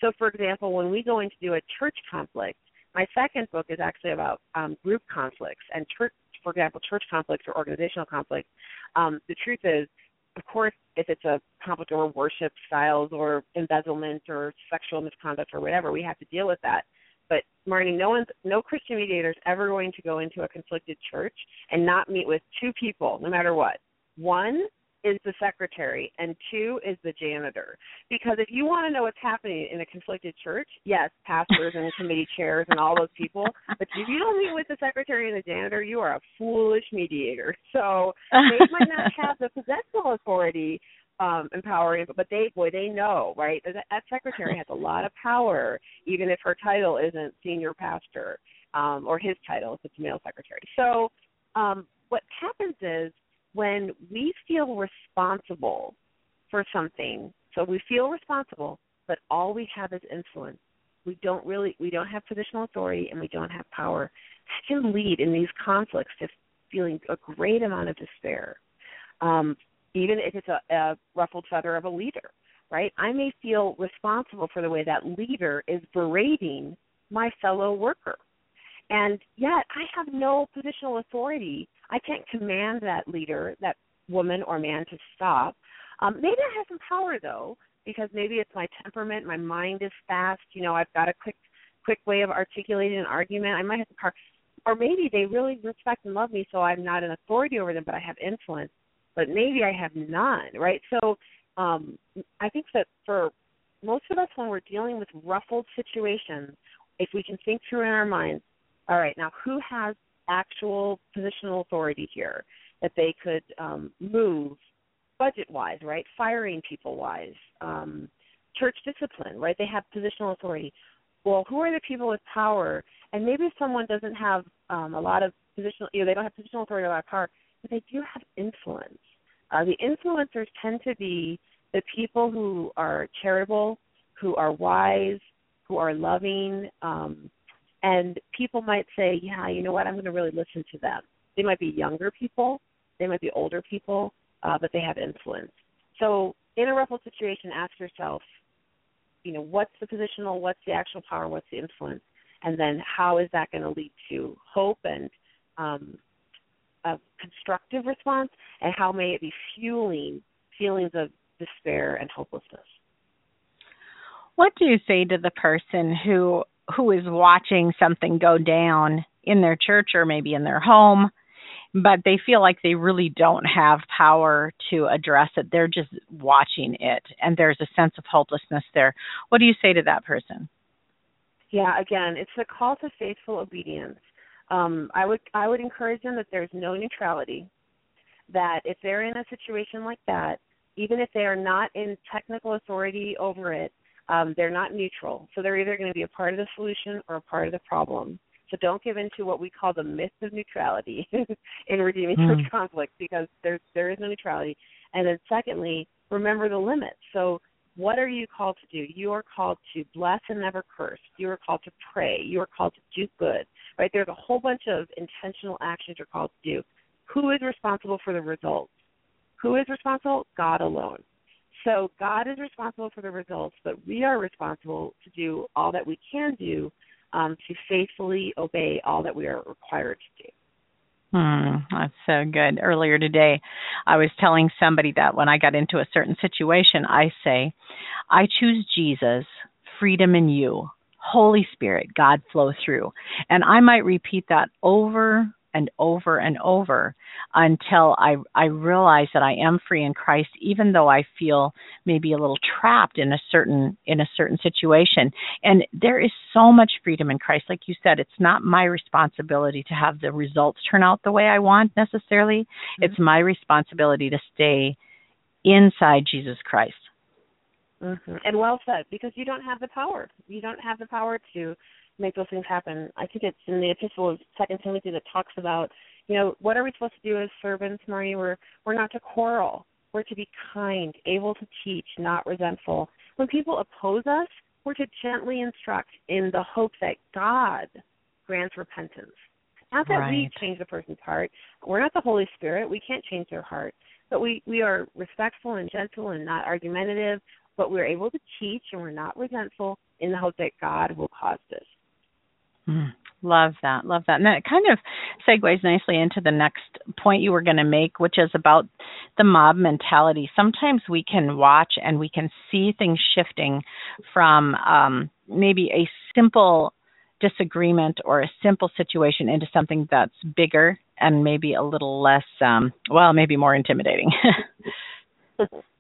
So, for example, when we go in to do a church conflict, my second book is actually about um, group conflicts and church, for example, church conflicts or organizational conflicts. Um, the truth is, of course, if it's a conflict over worship styles or embezzlement or sexual misconduct or whatever, we have to deal with that. But Marnie, no one's, no Christian mediator is ever going to go into a conflicted church and not meet with two people, no matter what. One is the secretary and two is the janitor. Because if you want to know what's happening in a conflicted church, yes, pastors and committee chairs and all those people, but if you don't meet with the secretary and the janitor, you are a foolish mediator. So they might not have the positional authority um empowering but they boy they know right that, that secretary has a lot of power even if her title isn't senior pastor um or his title if it's male secretary so um what happens is when we feel responsible for something, so we feel responsible, but all we have is influence. We don't really, we don't have positional authority and we don't have power. That can lead in these conflicts to feeling a great amount of despair. Um, even if it's a, a ruffled feather of a leader, right? I may feel responsible for the way that leader is berating my fellow worker. And yet I have no positional authority I can't command that leader, that woman or man to stop. Um, maybe I have some power though, because maybe it's my temperament, my mind is fast, you know, I've got a quick quick way of articulating an argument. I might have the power or maybe they really respect and love me so I'm not an authority over them but I have influence. But maybe I have none, right? So um I think that for most of us when we're dealing with ruffled situations, if we can think through in our minds, all right, now who has actual positional authority here that they could um, move budget wise, right? Firing people wise, um, church discipline, right? They have positional authority. Well, who are the people with power? And maybe someone doesn't have um, a lot of positional, you know, they don't have positional authority or a lot of power. but they do have influence. Uh, the influencers tend to be the people who are charitable, who are wise, who are loving, um, and people might say, "Yeah, you know what? I'm going to really listen to them." They might be younger people, they might be older people, uh, but they have influence. So, in a ruffled situation, ask yourself, you know, what's the positional, what's the actual power, what's the influence, and then how is that going to lead to hope and um, a constructive response, and how may it be fueling feelings of despair and hopelessness? What do you say to the person who who is watching something go down in their church or maybe in their home, but they feel like they really don't have power to address it. They're just watching it, and there's a sense of hopelessness there. What do you say to that person? Yeah, again, it's a call to faithful obedience. Um, I would I would encourage them that there's no neutrality. That if they're in a situation like that, even if they are not in technical authority over it, um, they're not neutral. So they're either going to be a part of the solution or a part of the problem. So don't give in to what we call the myth of neutrality in redeeming mm. church conflict because there there is no neutrality. And then secondly, remember the limits. So what are you called to do? You are called to bless and never curse. You are called to pray. You are called to do good. Right? There's a whole bunch of intentional actions you're called to do. Who is responsible for the results? Who is responsible? God alone. So God is responsible for the results, but we are responsible to do all that we can do um, to faithfully obey all that we are required to do. Hmm, that's so good. Earlier today, I was telling somebody that when I got into a certain situation, I say, I choose Jesus, freedom in you, Holy Spirit, God flow through. And I might repeat that over and over and over until I I realize that I am free in Christ even though I feel maybe a little trapped in a certain in a certain situation. And there is so much freedom in Christ. Like you said it's not my responsibility to have the results turn out the way I want necessarily. Mm-hmm. it's my responsibility to stay inside Jesus Christ. Mm-hmm. and well said because you don't have the power. You don't have the power to make those things happen. I think it's in the epistle of Second Timothy that talks about, you know, what are we supposed to do as servants, Marnie? We're we're not to quarrel. We're to be kind, able to teach, not resentful. When people oppose us, we're to gently instruct in the hope that God grants repentance. Not that right. we change the person's heart. We're not the Holy Spirit. We can't change their heart. But we, we are respectful and gentle and not argumentative, but we're able to teach and we're not resentful in the hope that God will cause this. Mm, love that. Love that. And that kind of segues nicely into the next point you were going to make, which is about the mob mentality. Sometimes we can watch and we can see things shifting from um, maybe a simple disagreement or a simple situation into something that's bigger and maybe a little less, um, well, maybe more intimidating.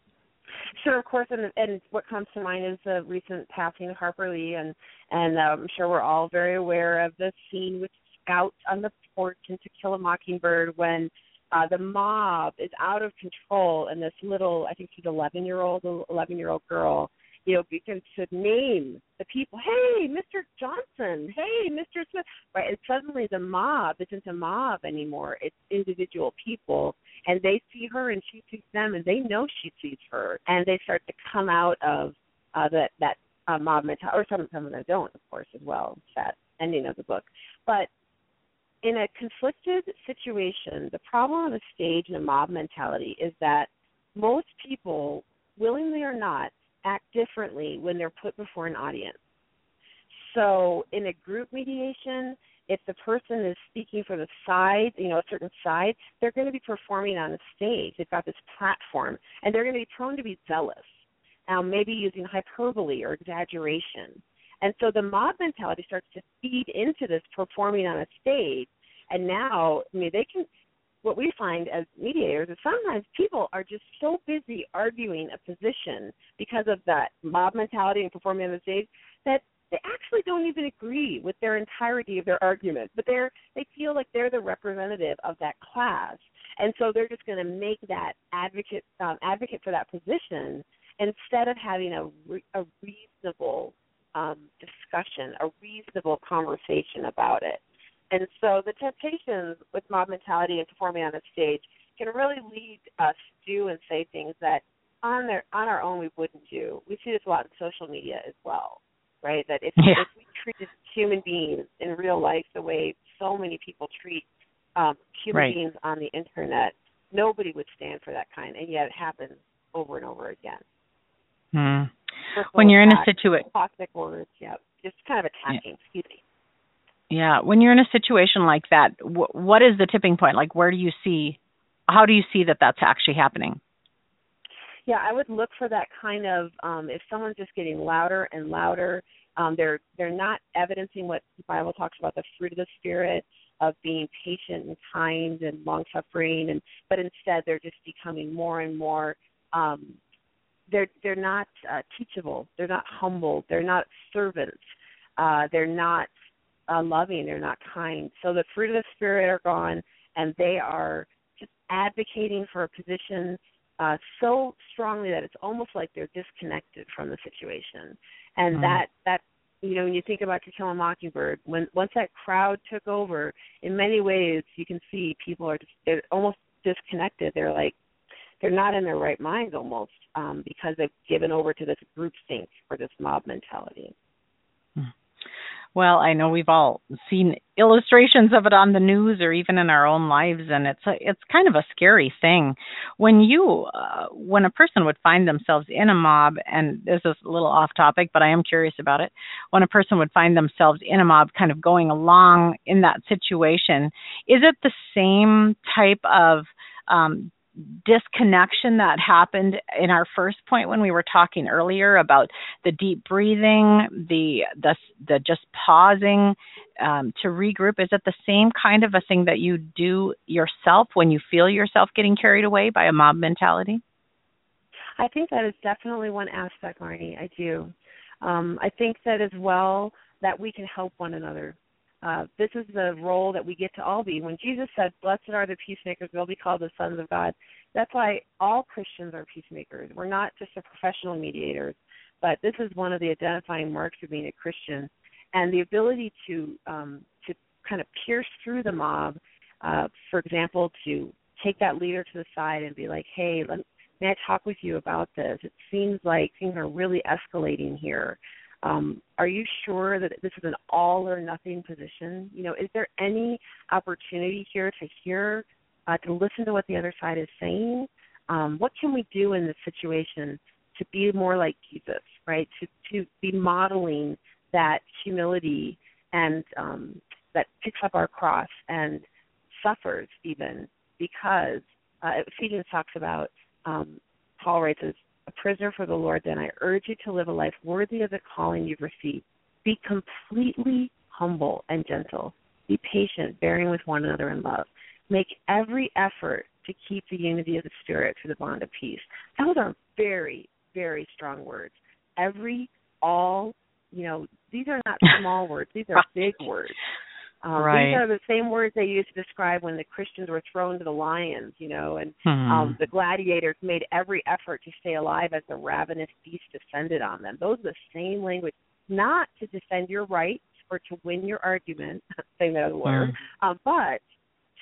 Sure, of course, and and what comes to mind is the recent passing of Harper Lee, and and uh, I'm sure we're all very aware of the scene with Scout on the porch in To Kill a Mockingbird when uh, the mob is out of control, and this little, I think she's 11 year old, 11 year old girl you know, begin to name the people. Hey, Mr. Johnson. Hey, Mr. Smith. Right, and suddenly the mob isn't a mob anymore. It's individual people, and they see her and she sees them, and they know she sees her, and they start to come out of uh, that that uh, mob mentality. Or some some of them don't, of course, as well. That ending of the book, but in a conflicted situation, the problem of a stage and a mob mentality is that most people, willingly or not, act differently when they're put before an audience. So, in a group mediation, if the person is speaking for the side, you know, a certain side, they're going to be performing on a stage. They've got this platform, and they're going to be prone to be zealous, um, maybe using hyperbole or exaggeration. And so the mob mentality starts to feed into this performing on a stage. And now, I mean, they can what we find as mediators is sometimes people are just so busy arguing a position because of that mob mentality and performing on the stage that they actually don't even agree with their entirety of their argument, but they're they feel like they're the representative of that class, and so they're just going to make that advocate um, advocate for that position instead of having a re- a reasonable um, discussion, a reasonable conversation about it. And so the temptations with mob mentality and performing on the stage can really lead us to do and say things that on their on our own we wouldn't do. We see this a lot in social media as well, right? That if, yeah. if we treated human beings in real life the way so many people treat um, human right. beings on the internet, nobody would stand for that kind, and yet it happens over and over again. Hmm. When you're in a situation, toxic words, yeah, just kind of attacking. Yeah. Excuse me. Yeah, when you're in a situation like that, wh- what is the tipping point? Like, where do you see? How do you see that that's actually happening? Yeah, I would look for that kind of um, if someone's just getting louder and louder. Um, they're they're not evidencing what the Bible talks about the fruit of the spirit of being patient and kind and long suffering, and but instead they're just becoming more and more. Um, they're they're not uh, teachable. They're not humble. They're not servants. Uh, they're not uh, loving. They're not kind. So the fruit of the spirit are gone, and they are just advocating for a position uh, so strongly that it's almost like they're disconnected from the situation, and mm-hmm. that that you know when you think about To Kill a Mockingbird, when once that crowd took over, in many ways you can see people are just they're almost disconnected. They're like they're not in their right minds almost um, because they've given over to this group think or this mob mentality. Well, I know we've all seen illustrations of it on the news or even in our own lives, and it's a, it's kind of a scary thing when you uh, when a person would find themselves in a mob. And this is a little off topic, but I am curious about it. When a person would find themselves in a mob, kind of going along in that situation, is it the same type of um, disconnection that happened in our first point when we were talking earlier about the deep breathing, the the the just pausing um, to regroup. Is it the same kind of a thing that you do yourself when you feel yourself getting carried away by a mob mentality? I think that is definitely one aspect, Marnie. I do. Um, I think that as well that we can help one another. Uh, this is the role that we get to all be. When Jesus said, Blessed are the peacemakers, they'll be called the sons of God. That's why all Christians are peacemakers. We're not just a professional mediators, but this is one of the identifying marks of being a Christian. And the ability to um, to kind of pierce through the mob, uh, for example, to take that leader to the side and be like, "Hey, let, may I talk with you about this? It seems like things are really escalating here. Um, are you sure that this is an all or nothing position? You know, is there any opportunity here to hear, uh, to listen to what the other side is saying? Um, what can we do in this situation to be more like Jesus, right? To to be modeling that humility and um, that picks up our cross and suffers even because uh, Ephesians talks about um, Paul writes a prisoner for the Lord, then I urge you to live a life worthy of the calling you've received. Be completely humble and gentle. Be patient, bearing with one another in love. Make every effort to keep the unity of the Spirit through the bond of peace. Those are very, very strong words. Every, all, you know, these are not small words. These are big words. Um, right. These are the same words they used to describe when the Christians were thrown to the lions, you know, and hmm. um, the gladiators made every effort to stay alive as the ravenous beast descended on them. Those are the same language, not to defend your rights or to win your argument, saying that lawyer, hmm. um, but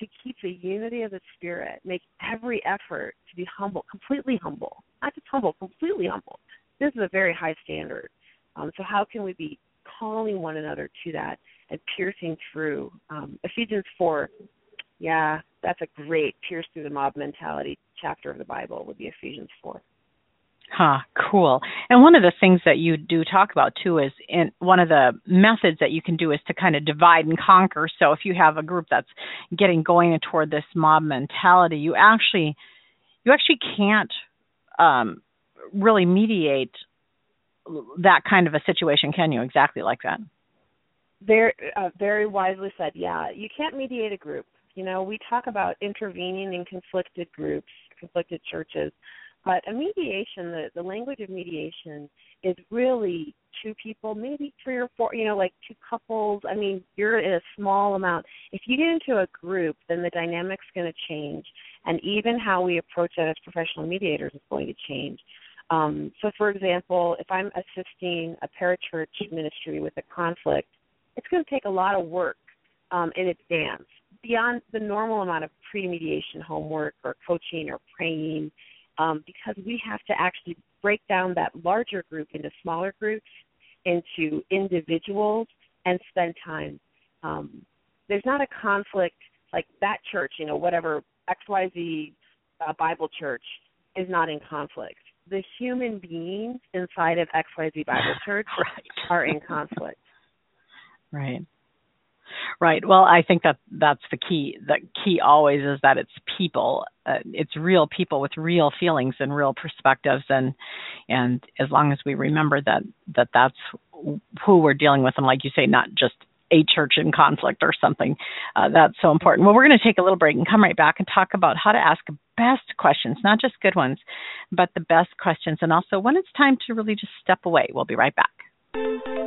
to keep the unity of the spirit. Make every effort to be humble, completely humble, not just humble, completely humble. This is a very high standard. Um, so how can we be calling one another to that? And piercing through. Um, Ephesians 4, yeah, that's a great pierce through the mob mentality chapter of the Bible, would be Ephesians 4. Huh, cool. And one of the things that you do talk about too is in one of the methods that you can do is to kind of divide and conquer. So if you have a group that's getting going toward this mob mentality, you actually you actually can't um, really mediate that kind of a situation, can you? Exactly like that. Very, uh, very wisely said. Yeah, you can't mediate a group. You know, we talk about intervening in conflicted groups, conflicted churches, but a mediation, the, the language of mediation is really two people, maybe three or four, you know, like two couples. I mean, you're in a small amount. If you get into a group, then the dynamic's going to change. And even how we approach that as professional mediators is going to change. Um, so, for example, if I'm assisting a parachurch ministry with a conflict, it's going to take a lot of work um, in advance. Beyond the normal amount of pre-mediation homework or coaching or praying um, because we have to actually break down that larger group into smaller groups into individuals and spend time. Um, there's not a conflict like that church you know whatever xyz uh, bible church is not in conflict. The human beings inside of xyz bible church right. are in conflict right Right. Well, I think that that's the key. The key always is that it's people. Uh, it's real people with real feelings and real perspectives, and and as long as we remember that that that's who we're dealing with, and like you say, not just a church in conflict or something. Uh, that's so important. Well, we're going to take a little break and come right back and talk about how to ask best questions, not just good ones, but the best questions, and also when it's time to really just step away. We'll be right back.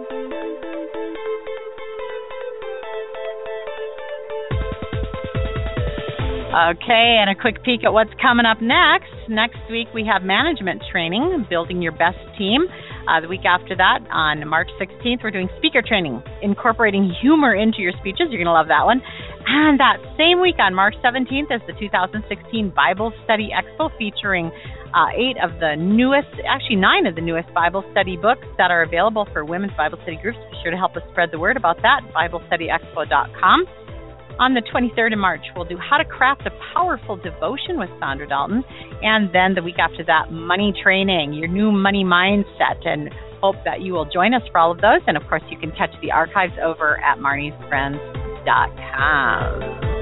Okay, and a quick peek at what's coming up next. Next week we have management training, building your best team. Uh, the week after that, on March 16th, we're doing speaker training, incorporating humor into your speeches. You're going to love that one. And that same week, on March 17th, is the 2016 Bible Study Expo featuring uh, eight of the newest, actually nine of the newest Bible study books that are available for women's Bible study groups. Be sure to help us spread the word about that. BibleStudyExpo.com. On the 23rd of March, we'll do How to Craft a Powerful Devotion with Sandra Dalton. And then the week after that, Money Training, your new money mindset. And hope that you will join us for all of those. And of course, you can catch the archives over at marniesfriends.com.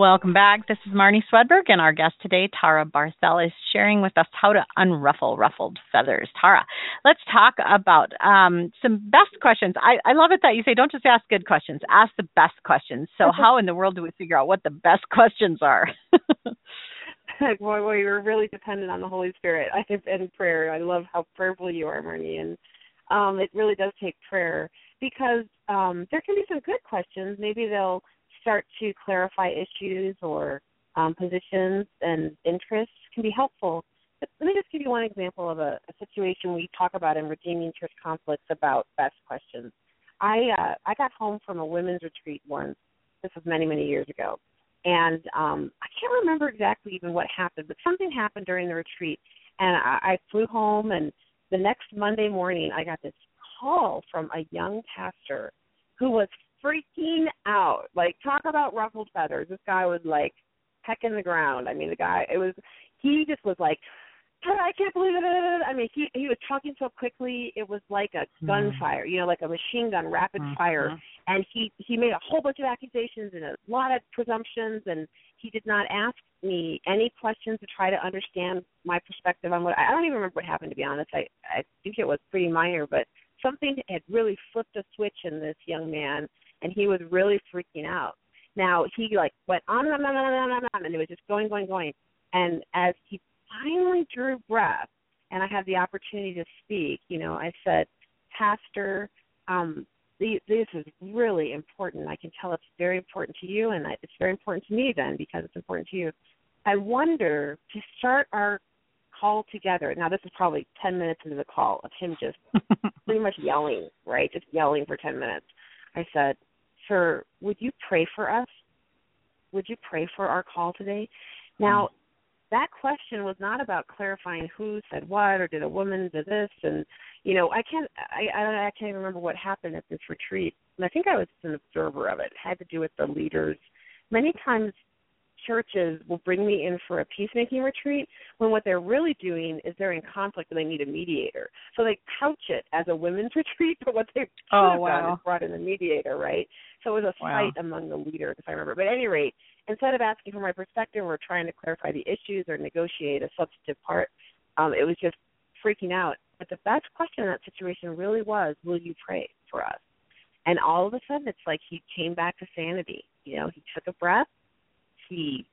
Welcome back. This is Marnie Swedberg, and our guest today, Tara Barthel, is sharing with us how to unruffle ruffled feathers. Tara, let's talk about um, some best questions. I, I love it that you say don't just ask good questions, ask the best questions. So, how in the world do we figure out what the best questions are? boy, boy, you're really dependent on the Holy Spirit and prayer. I love how prayerful you are, Marnie, and um, it really does take prayer because um, there can be some good questions. Maybe they'll start to clarify issues or um, positions and interests can be helpful. But let me just give you one example of a, a situation we talk about in Redeeming Church Conflicts about best questions. I uh, I got home from a women's retreat once. This was many many years ago, and um, I can't remember exactly even what happened, but something happened during the retreat, and I, I flew home. And the next Monday morning, I got this call from a young pastor who was freaking out. Like talk about ruffled feathers. This guy was like pecking the ground. I mean, the guy it was he just was like I can't believe it. I mean, he he was talking so quickly. It was like a hmm. gunfire, you know, like a machine gun, rapid mm-hmm. fire. And he he made a whole bunch of accusations and a lot of presumptions, and he did not ask me any questions to try to understand my perspective on what I don't even remember what happened. To be honest, I I think it was pretty minor, but something had really flipped a switch in this young man, and he was really freaking out. Now he like went on and on and on and on, on and it was just going, going, going. And as he finally drew breath, and I had the opportunity to speak, you know, I said, Pastor, um, the, this is really important. I can tell it's very important to you, and it's very important to me then because it's important to you. I wonder to start our call together. Now, this is probably 10 minutes into the call of him just pretty much yelling, right? Just yelling for 10 minutes. I said, Sir, would you pray for us? Would you pray for our call today? Now, mm-hmm. that question was not about clarifying who said what or did a woman do this and you know i can't i i, don't, I can't even remember what happened at this retreat and i think i was an observer of it. it had to do with the leaders many times churches will bring me in for a peacemaking retreat when what they're really doing is they're in conflict and they need a mediator. So they couch it as a women's retreat, but what they've oh, wow. done is brought in a mediator, right? So it was a wow. fight among the leaders, if I remember. But at any rate, instead of asking for my perspective or trying to clarify the issues or negotiate a substantive part, um, it was just freaking out. But the best question in that situation really was, will you pray for us? And all of a sudden, it's like he came back to sanity. You know, he took a breath he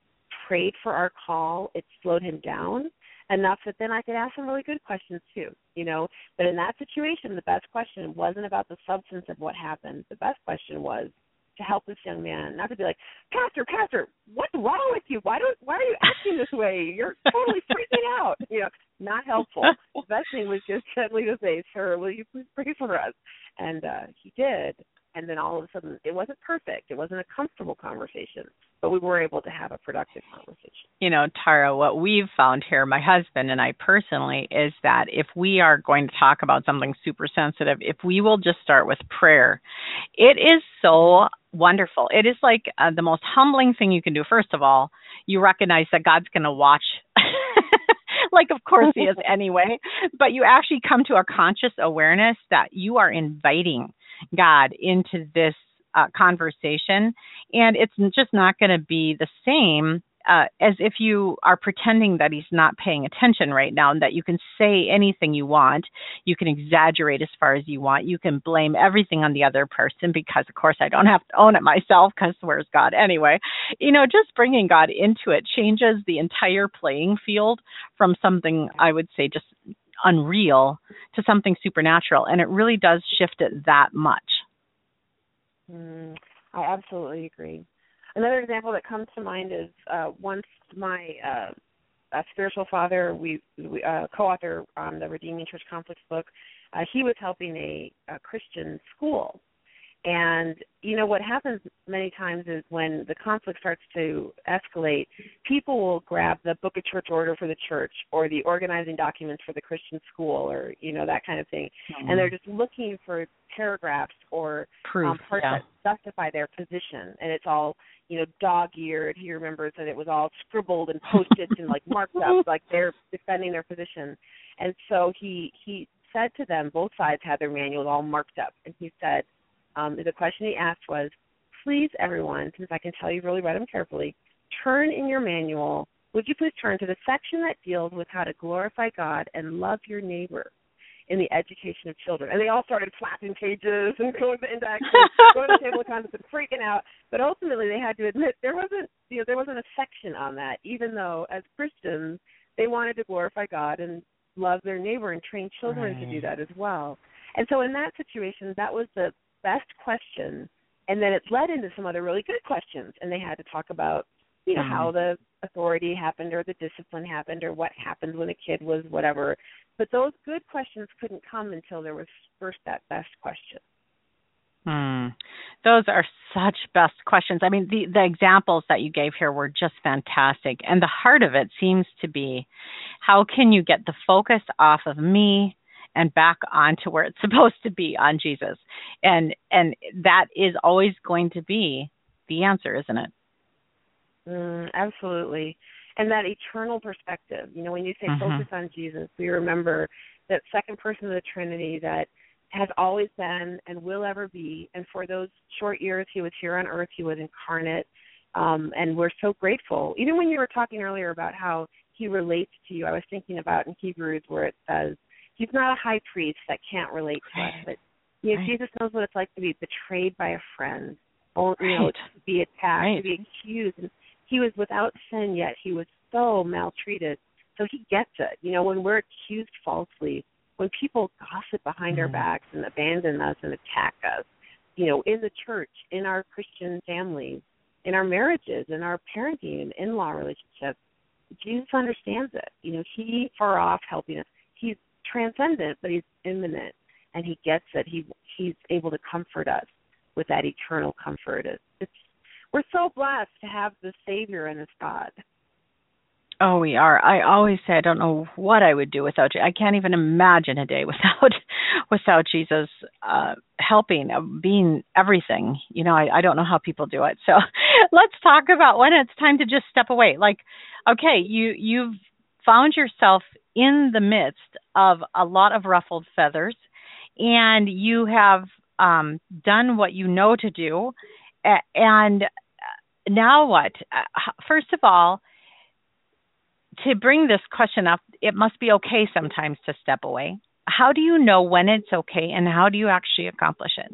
prayed for our call, it slowed him down enough that then I could ask him really good questions too, you know. But in that situation, the best question wasn't about the substance of what happened. The best question was, to help this young man, not to be like, Pastor, Pastor, what's wrong with you? Why don't why are you acting this way? You're totally freaking out. You know, not helpful. the best thing was just gently to say, Sir, will you please pray for us? And uh he did and then all of a sudden it wasn't perfect. It wasn't a comfortable conversation, but we were able to have a productive conversation. You know, Tara, what we've found here, my husband and I personally, is that if we are going to talk about something super sensitive, if we will just start with prayer, it is so wonderful. It is like uh, the most humbling thing you can do. First of all, you recognize that God's going to watch. like of course he is anyway but you actually come to a conscious awareness that you are inviting God into this uh, conversation. And it's just not going to be the same uh, as if you are pretending that he's not paying attention right now and that you can say anything you want. You can exaggerate as far as you want. You can blame everything on the other person because, of course, I don't have to own it myself because where's God anyway? You know, just bringing God into it changes the entire playing field from something I would say just unreal to something supernatural and it really does shift it that much. Mm, i absolutely agree. Another example that comes to mind is uh, once my uh, spiritual father we, we uh, co-author on the redeeming church conflicts book uh, he was helping a, a christian school and you know what happens many times is when the conflict starts to escalate, people will grab the book of church order for the church or the organizing documents for the Christian school or you know that kind of thing, mm-hmm. and they're just looking for paragraphs or Proof, um, parts yeah. that justify their position, and it's all you know dog-eared. He remembers that it was all scribbled and posted and like marked up, like they're defending their position, and so he he said to them, both sides had their manuals all marked up, and he said um, the question he asked was, please, everyone, since I can tell you really read them carefully, turn in your manual, would you please turn to the section that deals with how to glorify God and love your neighbor in the education of children. And they all started flapping pages and going to the index and going to the table of contents and freaking out. But ultimately they had to admit there wasn't you know, there wasn't a section on that, even though as Christians they wanted to glorify God and love their neighbor and train children right. to do that as well. And so in that situation, that was the best question, and then it led into some other really good questions, and they had to talk about you know mm-hmm. how the authority happened or the discipline happened or what happened when a kid was whatever. But those good questions couldn't come until there was first that best question. Hmm. Those are such best questions. I mean, the the examples that you gave here were just fantastic, and the heart of it seems to be, how can you get the focus off of me and back onto where it's supposed to be on Jesus. And and that is always going to be the answer, isn't it? Mm, absolutely. And that eternal perspective. You know, when you say mm-hmm. focus on Jesus, we remember that second person of the Trinity that has always been and will ever be. And for those short years he was here on earth, he was incarnate. Um, and we're so grateful. Even when you were talking earlier about how he relates to you, I was thinking about in Hebrews where it says, he's not a high priest that can't relate to us, but you know, right. Jesus knows what it's like to be betrayed by a friend, or you know, to be attacked, right. to be accused. And he was without sin, yet he was so maltreated. So he gets it. You know, when we're accused falsely, when people gossip behind mm-hmm. our backs and abandon us and attack us, you know, in the church, in our Christian families, in our marriages, in our parenting and in-law relationships, Jesus understands it. You know, he far off helping us. Transcendent, but he's immanent, and he gets it. He he's able to comfort us with that eternal comfort. It's, it's we're so blessed to have the Savior and this God. Oh, we are. I always say I don't know what I would do without you. I can't even imagine a day without without Jesus uh helping, uh, being everything. You know, I, I don't know how people do it. So let's talk about when it's time to just step away. Like, okay, you you've found yourself in the midst of a lot of ruffled feathers and you have um, done what you know to do and now what uh, first of all to bring this question up it must be okay sometimes to step away how do you know when it's okay and how do you actually accomplish it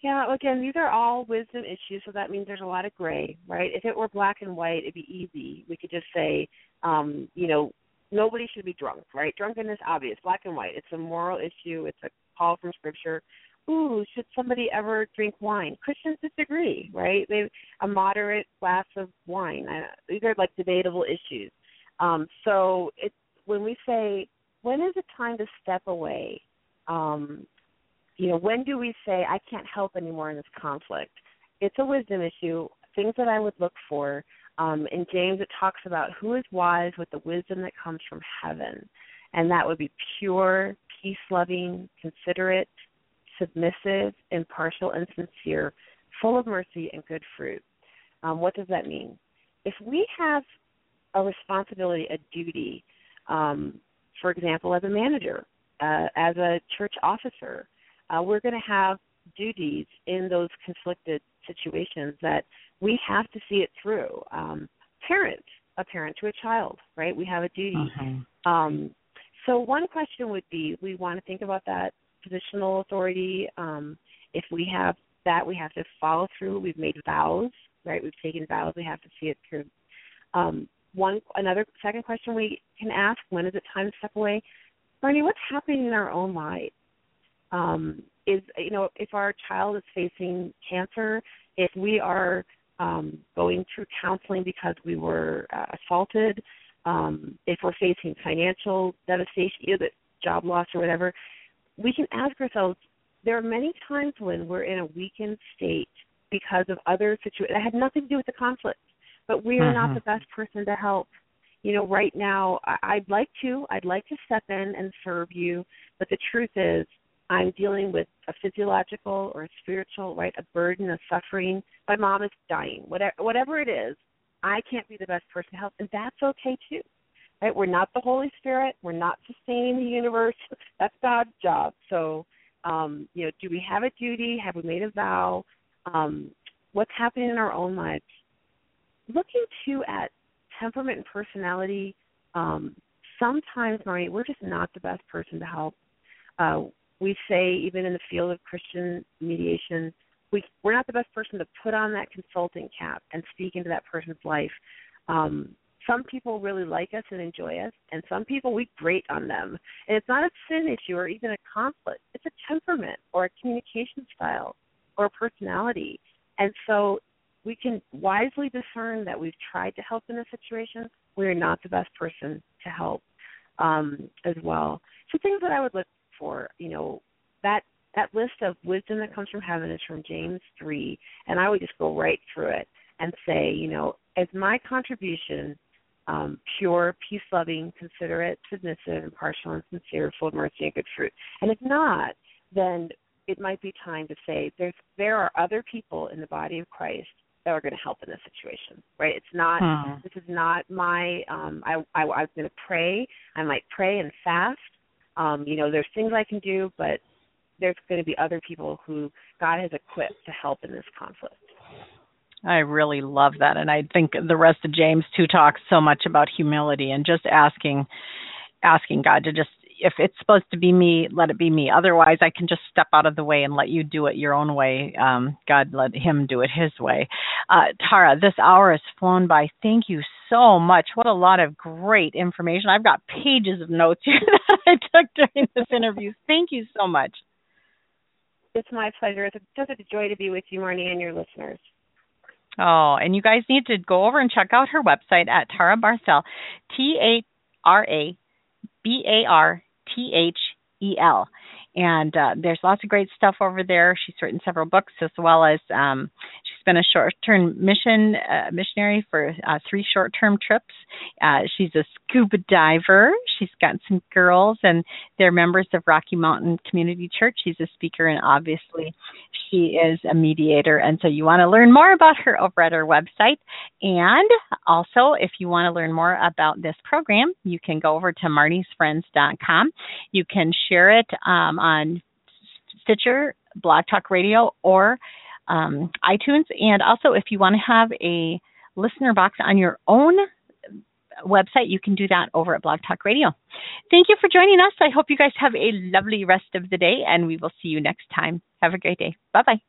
yeah, again, these are all wisdom issues, so that means there's a lot of gray, right? If it were black and white, it'd be easy. We could just say, um, you know, nobody should be drunk, right? Drunkenness, obvious, black and white. It's a moral issue. It's a call from Scripture. ooh, should somebody ever drink wine? Christians disagree, right? They a moderate glass of wine. these are like debatable issues. Um, so it when we say when is it time to step away? Um, you know, when do we say I can't help anymore in this conflict? It's a wisdom issue. Things that I would look for. Um, in James, it talks about who is wise with the wisdom that comes from heaven, and that would be pure, peace-loving, considerate, submissive, impartial, and sincere, full of mercy and good fruit. Um, what does that mean? If we have a responsibility, a duty, um, for example, as a manager, uh, as a church officer, uh, we're going to have duties in those conflicted situations that we have to see it through. Um, parent, a parent to a child, right? We have a duty. Mm-hmm. Um, so one question would be, we want to think about that positional authority. Um, if we have that, we have to follow through. We've made vows, right? We've taken vows. We have to see it through. Um, one another second question we can ask: When is it time to step away? Marnie, what's happening in our own lives? Um, is you know if our child is facing cancer, if we are um, going through counseling because we were uh, assaulted, um, if we're facing financial devastation, you either job loss or whatever, we can ask ourselves. There are many times when we're in a weakened state because of other situations that had nothing to do with the conflict, but we are not mm-hmm. the best person to help you know, right now I, I'd like to, I'd like to step in and serve you, but the truth is, I'm dealing with a physiological or a spiritual, right, a burden, a suffering. My mom is dying. Whatever, whatever it is, I can't be the best person to help, and that's okay too. Right? We're not the Holy Spirit. We're not sustaining the universe. That's God's job. So, um, you know, do we have a duty? Have we made a vow? Um, what's happening in our own lives? Looking too at temperament and personality. Um, sometimes, Marnie, we're just not the best person to help. Uh, we say even in the field of Christian mediation, we we're not the best person to put on that consulting cap and speak into that person's life. Um, some people really like us and enjoy us, and some people we grate on them. And it's not a sin issue or even a conflict; it's a temperament or a communication style or a personality. And so we can wisely discern that we've tried to help in a situation. We are not the best person to help um, as well. So things that I would look for, you know, that that list of wisdom that comes from heaven is from James three, and I would just go right through it and say, you know, is my contribution um, pure, peace loving, considerate, submissive, impartial, and sincere, full of mercy and good fruit? And if not, then it might be time to say there's there are other people in the body of Christ that are going to help in this situation, right? It's not. Hmm. This is not my. Um, I, I I was going to pray. I might pray and fast um, you know, there's things I can do, but there's going to be other people who God has equipped to help in this conflict. I really love that. And I think the rest of James too talks so much about humility and just asking asking God to just if it's supposed to be me, let it be me. Otherwise, I can just step out of the way and let you do it your own way. Um, God, let Him do it His way. Uh, Tara, this hour has flown by. Thank you so much. What a lot of great information. I've got pages of notes here that I took during this interview. Thank you so much. It's my pleasure. It's just a joy to be with you, Marnie, and your listeners. Oh, and you guys need to go over and check out her website at Tara Barthel, T A R A B A R T H E L. And uh, there's lots of great stuff over there. She's written several books as well as um, been a short-term mission uh, missionary for uh, three short-term trips. Uh, she's a scuba diver. She's got some girls, and they're members of Rocky Mountain Community Church. She's a speaker, and obviously, she is a mediator. And so, you want to learn more about her over at her website. And also, if you want to learn more about this program, you can go over to marniesfriends.com. You can share it um, on Stitcher, Blog Talk Radio, or um, iTunes. And also, if you want to have a listener box on your own website, you can do that over at Blog Talk Radio. Thank you for joining us. I hope you guys have a lovely rest of the day, and we will see you next time. Have a great day. Bye bye.